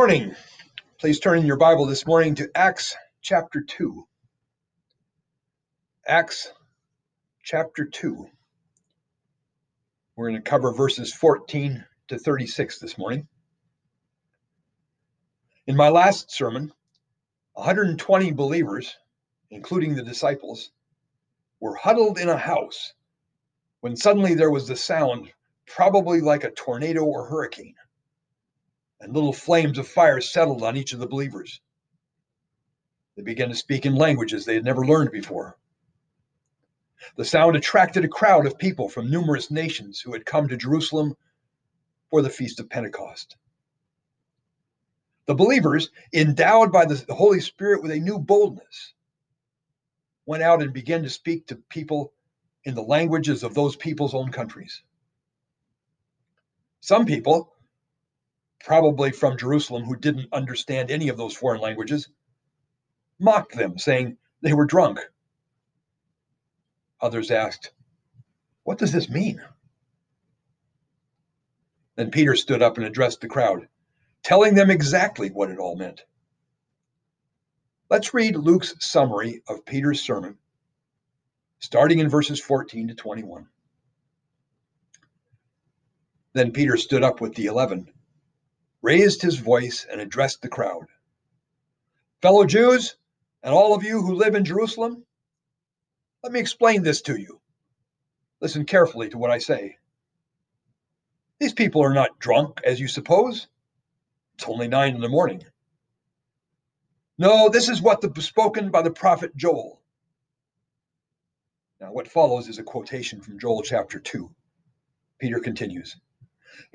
morning. Please turn in your Bible this morning to Acts chapter 2. Acts chapter 2. We're going to cover verses 14 to 36 this morning. In my last sermon, 120 believers, including the disciples, were huddled in a house when suddenly there was the sound, probably like a tornado or hurricane and little flames of fire settled on each of the believers. They began to speak in languages they had never learned before. The sound attracted a crowd of people from numerous nations who had come to Jerusalem for the Feast of Pentecost. The believers, endowed by the Holy Spirit with a new boldness, went out and began to speak to people in the languages of those people's own countries. Some people probably from Jerusalem, who didn't understand any of those foreign languages, mocked them, saying they were drunk. Others asked, What does this mean? Then Peter stood up and addressed the crowd, telling them exactly what it all meant. Let's read Luke's summary of Peter's sermon, starting in verses 14 to 21. Then Peter stood up with the eleven raised his voice and addressed the crowd. Fellow Jews, and all of you who live in Jerusalem, let me explain this to you. Listen carefully to what I say. These people are not drunk, as you suppose. It's only nine in the morning. No, this is what the spoken by the prophet Joel. Now, what follows is a quotation from Joel chapter 2. Peter continues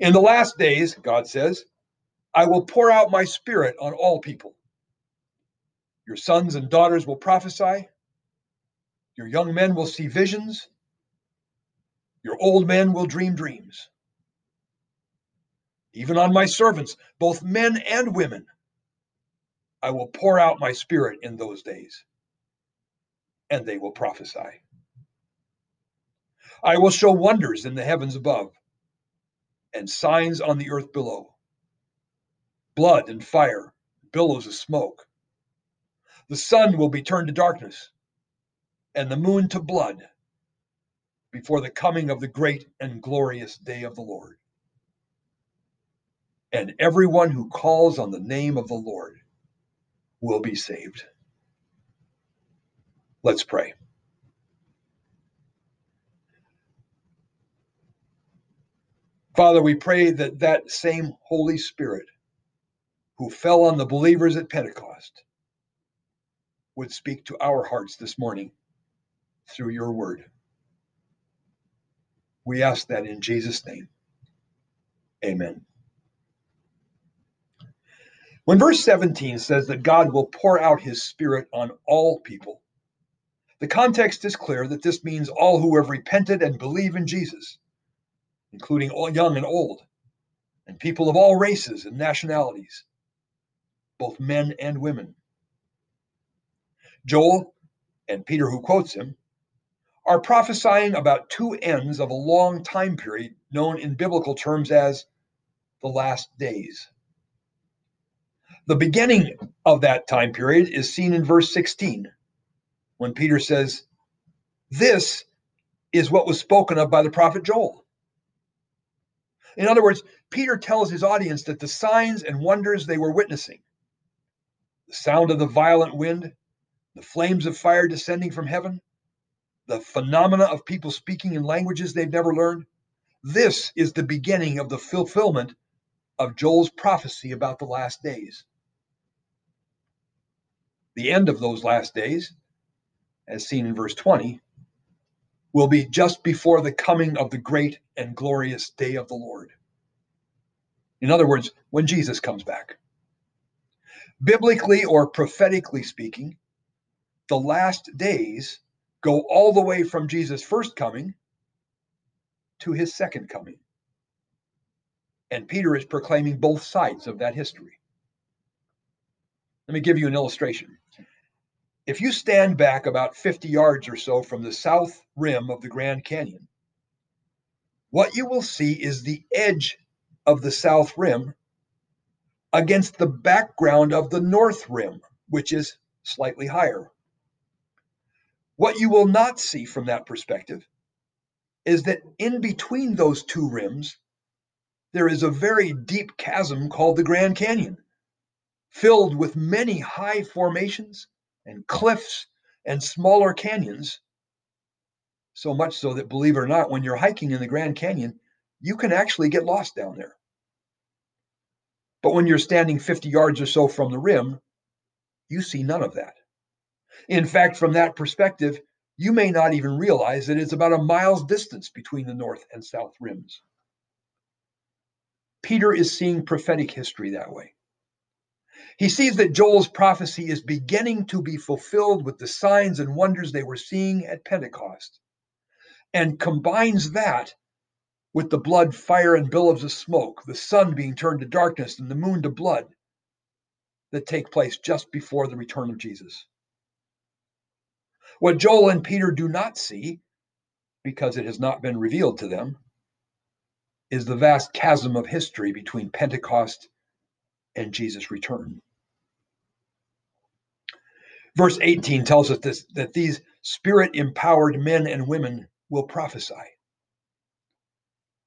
In the last days, God says, I will pour out my spirit on all people. Your sons and daughters will prophesy. Your young men will see visions. Your old men will dream dreams. Even on my servants, both men and women, I will pour out my spirit in those days, and they will prophesy. I will show wonders in the heavens above and signs on the earth below blood and fire, billows of smoke. The sun will be turned to darkness, and the moon to blood before the coming of the great and glorious day of the Lord. And everyone who calls on the name of the Lord will be saved. Let's pray. Father, we pray that that same Holy Spirit who fell on the believers at Pentecost would speak to our hearts this morning through your word. We ask that in Jesus' name. Amen. When verse 17 says that God will pour out his spirit on all people, the context is clear that this means all who have repented and believe in Jesus, including all young and old, and people of all races and nationalities both men and women. Joel and Peter, who quotes him, are prophesying about two ends of a long time period known in biblical terms as the last days. The beginning of that time period is seen in verse 16 when Peter says, This is what was spoken of by the prophet Joel. In other words, Peter tells his audience that the signs and wonders they were witnessing the sound of the violent wind, the flames of fire descending from heaven, the phenomena of people speaking in languages they've never learned. This is the beginning of the fulfillment of Joel's prophecy about the last days. The end of those last days, as seen in verse 20, will be just before the coming of the great and glorious day of the Lord. In other words, when Jesus comes back. Biblically or prophetically speaking, the last days go all the way from Jesus' first coming to his second coming. And Peter is proclaiming both sides of that history. Let me give you an illustration. If you stand back about 50 yards or so from the south rim of the Grand Canyon, what you will see is the edge of the south rim against the background of the north rim, which is slightly higher. What you will not see from that perspective is that in between those two rims, there is a very deep chasm called the Grand Canyon, filled with many high formations and cliffs and smaller canyons. So much so that, believe it or not, when you're hiking in the Grand Canyon, you can actually get lost down there. But when you're standing 50 yards or so from the rim, you see none of that. In fact, from that perspective, you may not even realize that it's about a mile's distance between the north and south rims. Peter is seeing prophetic history that way. He sees that Joel's prophecy is beginning to be fulfilled with the signs and wonders they were seeing at Pentecost, and combines that with the blood, fire, and billows of smoke, the sun being turned to darkness and the moon to blood that take place just before the return of Jesus. What Joel and Peter do not see, because it has not been revealed to them, is the vast chasm of history between Pentecost and Jesus' return. Verse 18 tells us this, that these spirit empowered men and women will prophesy.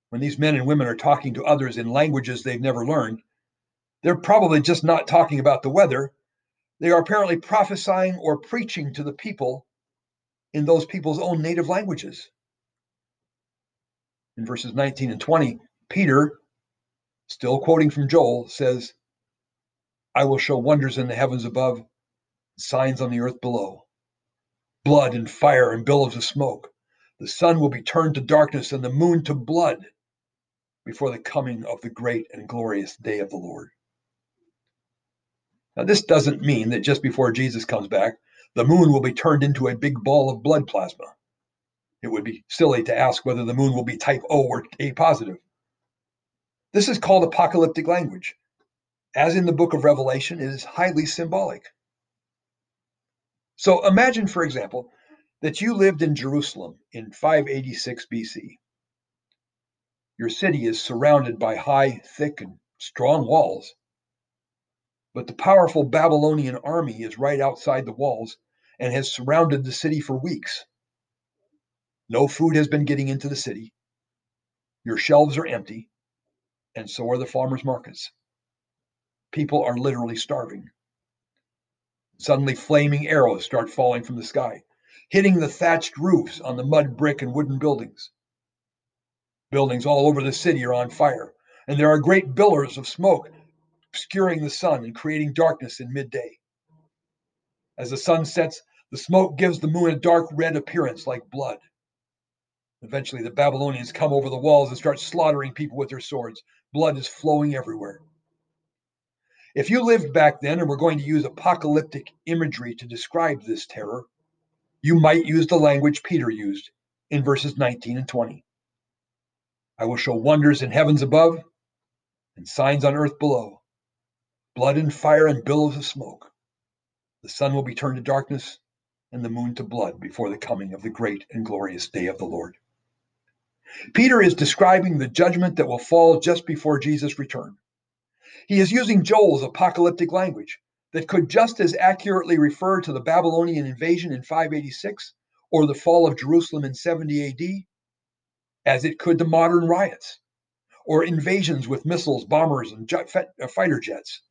When these men and women are talking to others in languages they've never learned, they're probably just not talking about the weather. They are apparently prophesying or preaching to the people in those people's own native languages. In verses 19 and 20, Peter, still quoting from Joel, says, I will show wonders in the heavens above, signs on the earth below blood and fire and billows of smoke. The sun will be turned to darkness and the moon to blood before the coming of the great and glorious day of the Lord. Now, this doesn't mean that just before Jesus comes back, the moon will be turned into a big ball of blood plasma. It would be silly to ask whether the moon will be type O or A positive. This is called apocalyptic language. As in the book of Revelation, it is highly symbolic. So imagine, for example, that you lived in Jerusalem in 586 BC. Your city is surrounded by high, thick, and strong walls. But the powerful Babylonian army is right outside the walls and has surrounded the city for weeks. No food has been getting into the city. Your shelves are empty, and so are the farmers' markets. People are literally starving. Suddenly, flaming arrows start falling from the sky, hitting the thatched roofs on the mud, brick, and wooden buildings. Buildings all over the city are on fire, and there are great billowers of smoke obscuring the sun and creating darkness in midday. As the sun sets, the smoke gives the moon a dark red appearance like blood. Eventually, the Babylonians come over the walls and start slaughtering people with their swords. Blood is flowing everywhere. If you lived back then and were going to use apocalyptic imagery to describe this terror, you might use the language Peter used in verses 19 and 20. I will show wonders in heavens above and signs on earth below blood and fire and billows of smoke. The sun will be turned to darkness and the moon to blood before the coming of the great and glorious day of the Lord. Peter is describing the judgment that will fall just before Jesus' return. He is using Joel's apocalyptic language that could just as accurately refer to the Babylonian invasion in 586 or the fall of Jerusalem in 70 AD as it could to modern riots or invasions with missiles, bombers, and jet, uh, fighter jets.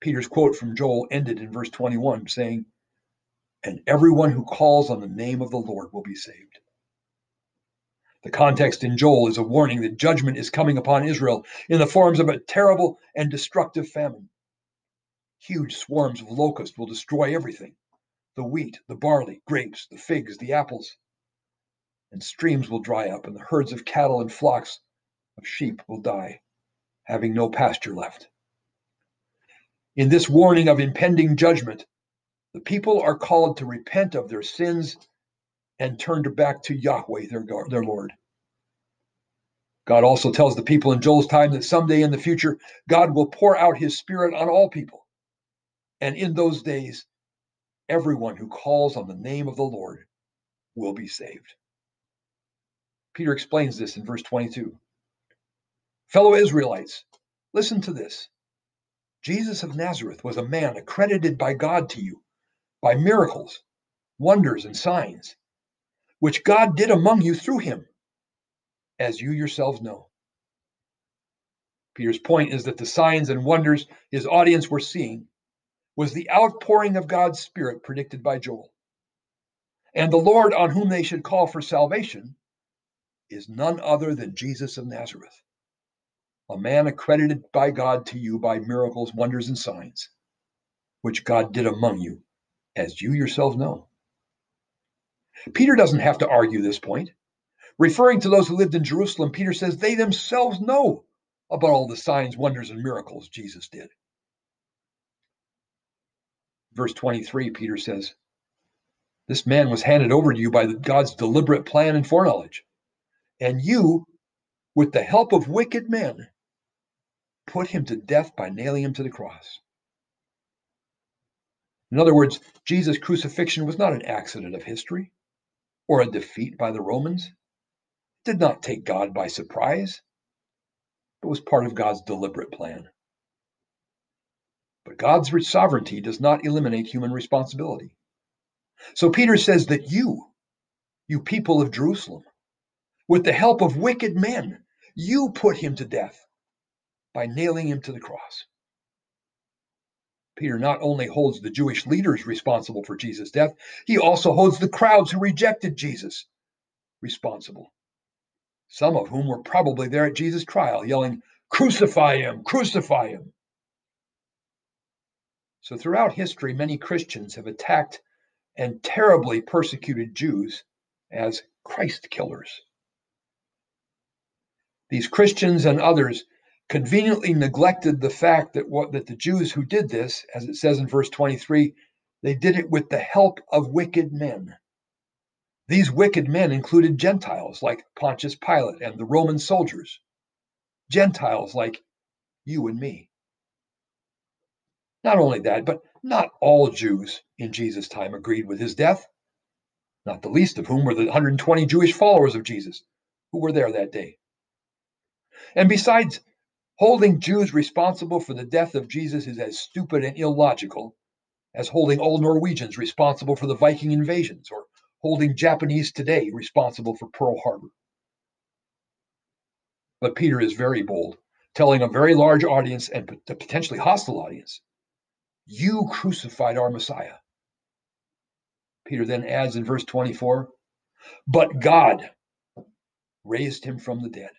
Peter's quote from Joel ended in verse 21, saying, And everyone who calls on the name of the Lord will be saved. The context in Joel is a warning that judgment is coming upon Israel in the forms of a terrible and destructive famine. Huge swarms of locusts will destroy everything the wheat, the barley, grapes, the figs, the apples. And streams will dry up, and the herds of cattle and flocks of sheep will die, having no pasture left. In this warning of impending judgment, the people are called to repent of their sins and turn back to Yahweh, their, God, their Lord. God also tells the people in Joel's time that someday in the future, God will pour out his spirit on all people. And in those days, everyone who calls on the name of the Lord will be saved. Peter explains this in verse 22. Fellow Israelites, Listen to this Jesus of Nazareth was a man accredited by God to you by miracles, wonders, and signs, which God did among you through him, as you yourselves know. Peter's point is that the signs and wonders his audience were seeing was the outpouring of God's Spirit predicted by Joel. And the Lord on whom they should call for salvation is none other than Jesus of Nazareth, a man accredited by God to you by miracles, wonders, and signs, which God did among you, as you yourselves know. Peter doesn't have to argue this point. Referring to those who lived in Jerusalem, Peter says they themselves know about all the signs, wonders, and miracles Jesus did. Verse 23, Peter says, This man was handed over to you by God's deliberate plan and foreknowledge. And you, with the help of wicked men, put him to death by nailing him to the cross. In other words, Jesus' crucifixion was not an accident of history or a defeat by the Romans. It did not take God by surprise but was part of God's deliberate plan. But God's sovereignty does not eliminate human responsibility. So Peter says that you, you people of Jerusalem, with the help of wicked men, you put him to death by nailing him to the cross. Peter not only holds the Jewish leaders responsible for Jesus' death, he also holds the crowds who rejected Jesus responsible some of whom were probably there at Jesus' trial, yelling, Crucify him! Crucify him! So, throughout history, many Christians have attacked and terribly persecuted Jews as Christ killers. These Christians and others conveniently neglected the fact that what that the Jews who did this, as it says in verse 23, they did it with the help of wicked men. These wicked men included Gentiles like Pontius Pilate and the Roman soldiers, Gentiles like you and me. Not only that, but not all Jews in Jesus' time agreed with his death, not the least of whom were the 120 Jewish followers of Jesus who were there that day. And besides, holding Jews responsible for the death of Jesus is as stupid and illogical as holding all Norwegians responsible for the Viking invasions or holding Japanese today responsible for Pearl Harbor. But Peter is very bold, telling a very large audience and a potentially hostile audience, You crucified our Messiah. Peter then adds in verse 24, But God raised him from the dead,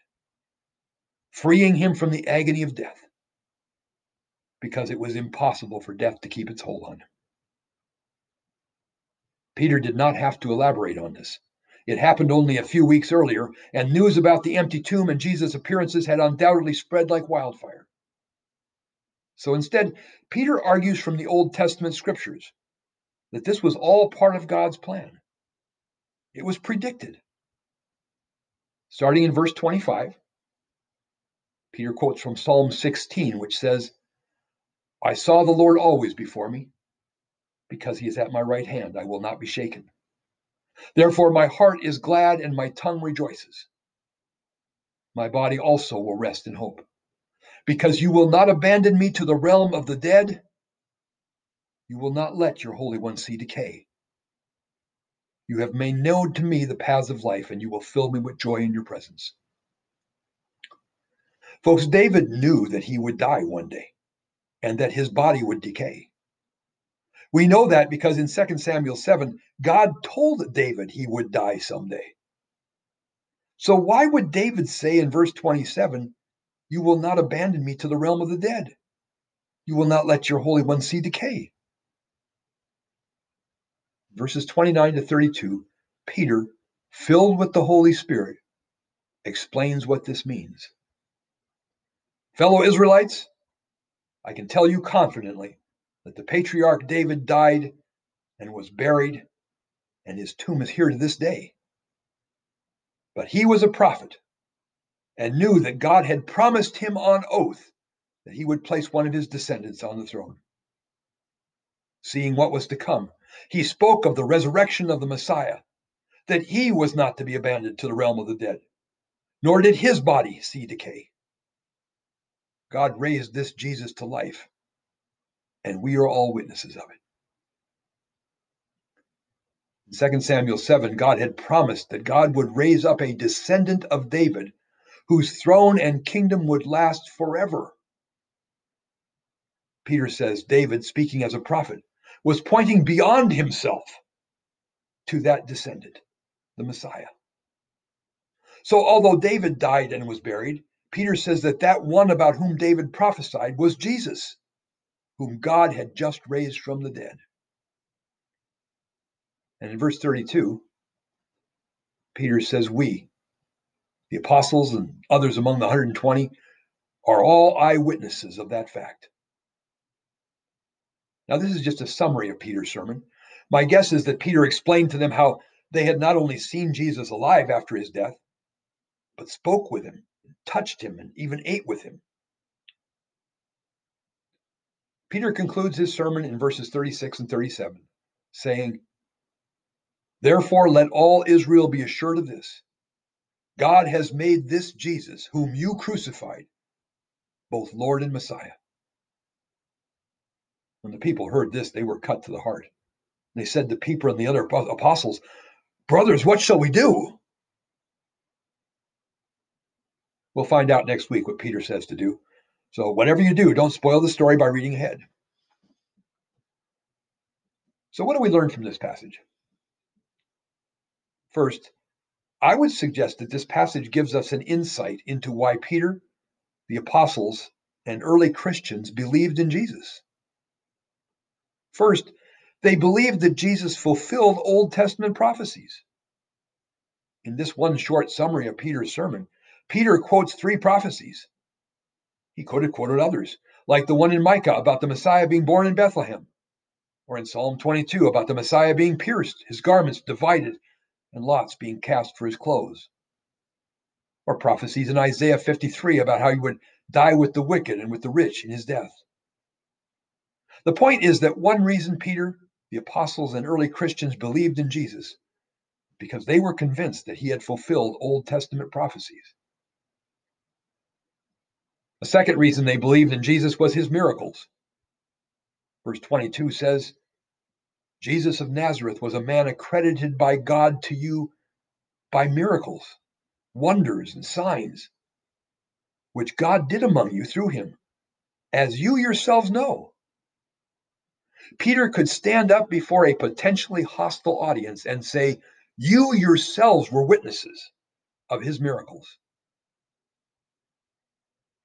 freeing him from the agony of death, because it was impossible for death to keep its hold on him. Peter did not have to elaborate on this. It happened only a few weeks earlier, and news about the empty tomb and Jesus' appearances had undoubtedly spread like wildfire. So instead, Peter argues from the Old Testament scriptures that this was all part of God's plan. It was predicted. Starting in verse 25, Peter quotes from Psalm 16, which says, I saw the Lord always before me because he is at my right hand, I will not be shaken. Therefore, my heart is glad and my tongue rejoices. My body also will rest in hope, because you will not abandon me to the realm of the dead. You will not let your Holy One see decay. You have made known to me the paths of life, and you will fill me with joy in your presence. Folks, David knew that he would die one day and that his body would decay. We know that because in 2 Samuel 7, God told David he would die someday. So why would David say in verse 27, You will not abandon me to the realm of the dead? You will not let your Holy One see decay. Verses 29 to 32, Peter, filled with the Holy Spirit, explains what this means. Fellow Israelites, I can tell you confidently that the patriarch David died and was buried, and his tomb is here to this day. But he was a prophet and knew that God had promised him on oath that he would place one of his descendants on the throne. Seeing what was to come, he spoke of the resurrection of the Messiah, that he was not to be abandoned to the realm of the dead, nor did his body see decay. God raised this Jesus to life, and we are all witnesses of it. In 2 Samuel 7, God had promised that God would raise up a descendant of David whose throne and kingdom would last forever. Peter says David, speaking as a prophet, was pointing beyond himself to that descendant, the Messiah. So, although David died and was buried, Peter says that that one about whom David prophesied was Jesus, whom God had just raised from the dead. And in verse 32, Peter says, We, the apostles and others among the 120, are all eyewitnesses of that fact. Now, this is just a summary of Peter's sermon. My guess is that Peter explained to them how they had not only seen Jesus alive after his death, but spoke with him, touched him, and even ate with him. Peter concludes his sermon in verses 36 and 37, saying, Therefore, let all Israel be assured of this God has made this Jesus, whom you crucified, both Lord and Messiah. When the people heard this, they were cut to the heart. They said to Peter and the other apostles, Brothers, what shall we do? We'll find out next week what Peter says to do. So, whatever you do, don't spoil the story by reading ahead. So, what do we learn from this passage? First, I would suggest that this passage gives us an insight into why Peter, the apostles, and early Christians believed in Jesus. First, they believed that Jesus fulfilled Old Testament prophecies. In this one short summary of Peter's sermon, Peter quotes three prophecies. He could have quoted others, like the one in Micah about the Messiah being born in Bethlehem, or in Psalm 22 about the Messiah being pierced, his garments divided, and lots being cast for his clothes. Or prophecies in Isaiah 53 about how he would die with the wicked and with the rich in his death. The point is that one reason Peter, the apostles, and early Christians believed in Jesus because they were convinced that he had fulfilled Old Testament prophecies. The second reason they believed in Jesus was his miracles. Verse 22 says, Jesus of Nazareth was a man accredited by God to you by miracles, wonders, and signs, which God did among you through him, as you yourselves know. Peter could stand up before a potentially hostile audience and say, You yourselves were witnesses of his miracles.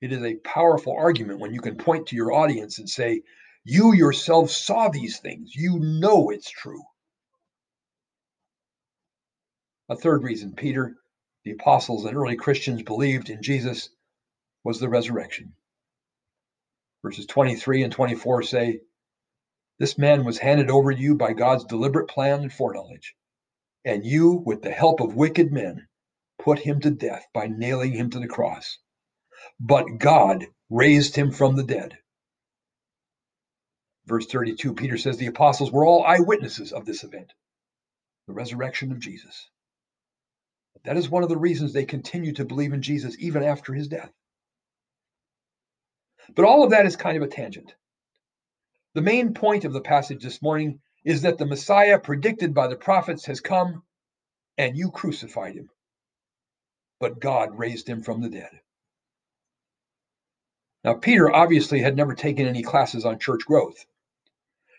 It is a powerful argument when you can point to your audience and say, You yourselves saw these things. You know it's true. A third reason Peter, the apostles, and early Christians believed in Jesus was the resurrection. Verses 23 and 24 say, this man was handed over to you by God's deliberate plan and foreknowledge. And you, with the help of wicked men, put him to death by nailing him to the cross. But God raised him from the dead. Verse 32, Peter says the apostles were all eyewitnesses of this event, the resurrection of Jesus. That is one of the reasons they continue to believe in Jesus even after his death. But all of that is kind of a tangent. The main point of the passage this morning is that the Messiah predicted by the prophets has come and you crucified him. But God raised him from the dead. Now, Peter obviously had never taken any classes on church growth.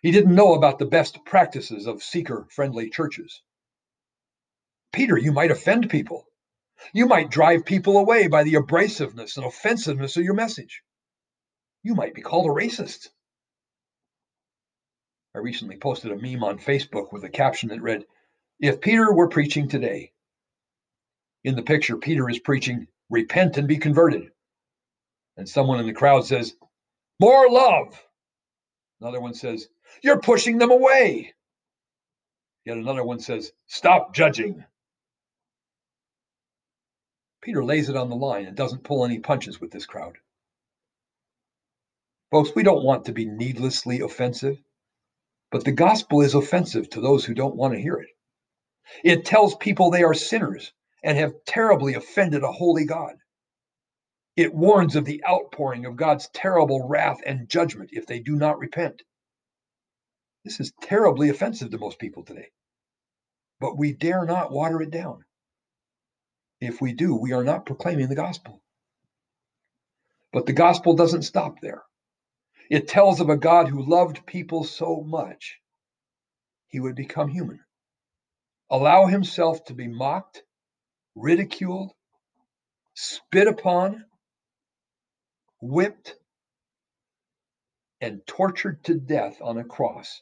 He didn't know about the best practices of seeker friendly churches. Peter, you might offend people. You might drive people away by the abrasiveness and offensiveness of your message. You might be called a racist. I recently posted a meme on Facebook with a caption that read, If Peter were preaching today, in the picture, Peter is preaching, Repent and be converted. And someone in the crowd says, More love. Another one says, You're pushing them away. Yet another one says, Stop judging. Peter lays it on the line and doesn't pull any punches with this crowd. Folks, we don't want to be needlessly offensive. But the gospel is offensive to those who don't want to hear it. It tells people they are sinners and have terribly offended a holy God. It warns of the outpouring of God's terrible wrath and judgment if they do not repent. This is terribly offensive to most people today, but we dare not water it down. If we do, we are not proclaiming the gospel. But the gospel doesn't stop there. It tells of a God who loved people so much, he would become human, allow himself to be mocked, ridiculed, spit upon, whipped, and tortured to death on a cross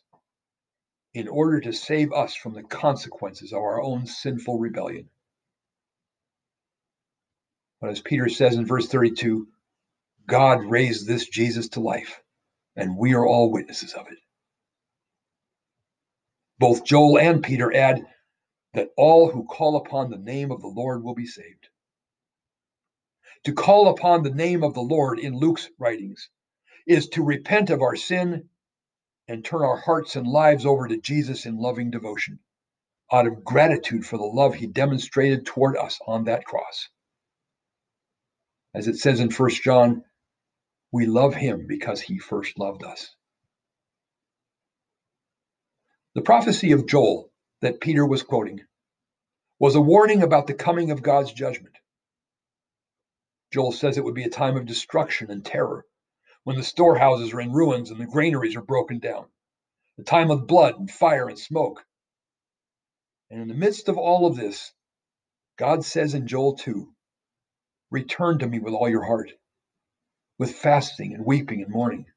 in order to save us from the consequences of our own sinful rebellion. But as Peter says in verse 32, God raised this Jesus to life, and we are all witnesses of it. Both Joel and Peter add that all who call upon the name of the Lord will be saved. To call upon the name of the Lord in Luke's writings is to repent of our sin and turn our hearts and lives over to Jesus in loving devotion out of gratitude for the love he demonstrated toward us on that cross. As it says in 1 John, we love him because he first loved us. The prophecy of Joel that Peter was quoting was a warning about the coming of God's judgment. Joel says it would be a time of destruction and terror when the storehouses are in ruins and the granaries are broken down, a time of blood and fire and smoke. And in the midst of all of this, God says in Joel 2 Return to me with all your heart, with fasting and weeping and mourning.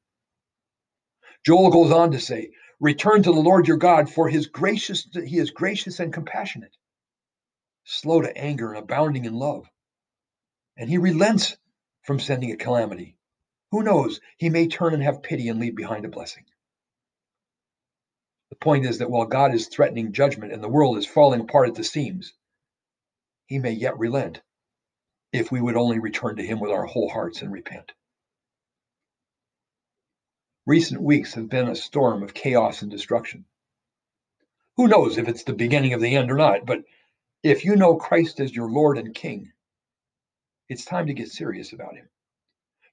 Joel goes on to say, Return to the Lord your God, for his gracious he is gracious and compassionate, slow to anger and abounding in love. And he relents from sending a calamity who knows? He may turn and have pity and leave behind a blessing. The point is that while God is threatening judgment and the world is falling apart at the seams, he may yet relent if we would only return to him with our whole hearts and repent. Recent weeks have been a storm of chaos and destruction. Who knows if it's the beginning of the end or not, but if you know Christ as your Lord and King, it's time to get serious about him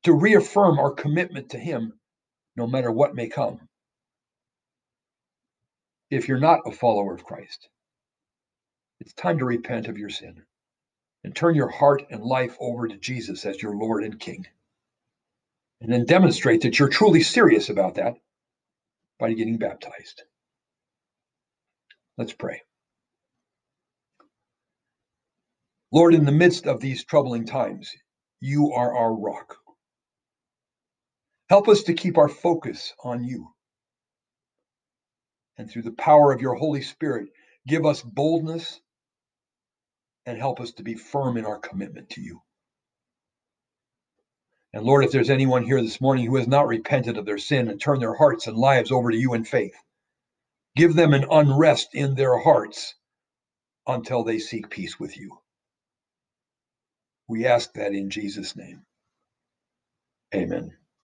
to reaffirm our commitment to Him no matter what may come. If you're not a follower of Christ, it's time to repent of your sin and turn your heart and life over to Jesus as your Lord and King. And then demonstrate that you're truly serious about that by getting baptized. Let's pray. Lord, in the midst of these troubling times, you are our rock. Help us to keep our focus on you. And through the power of your Holy Spirit, give us boldness and help us to be firm in our commitment to you. And Lord, if there's anyone here this morning who has not repented of their sin and turned their hearts and lives over to you in faith, give them an unrest in their hearts until they seek peace with you. We ask that in Jesus' name. Amen.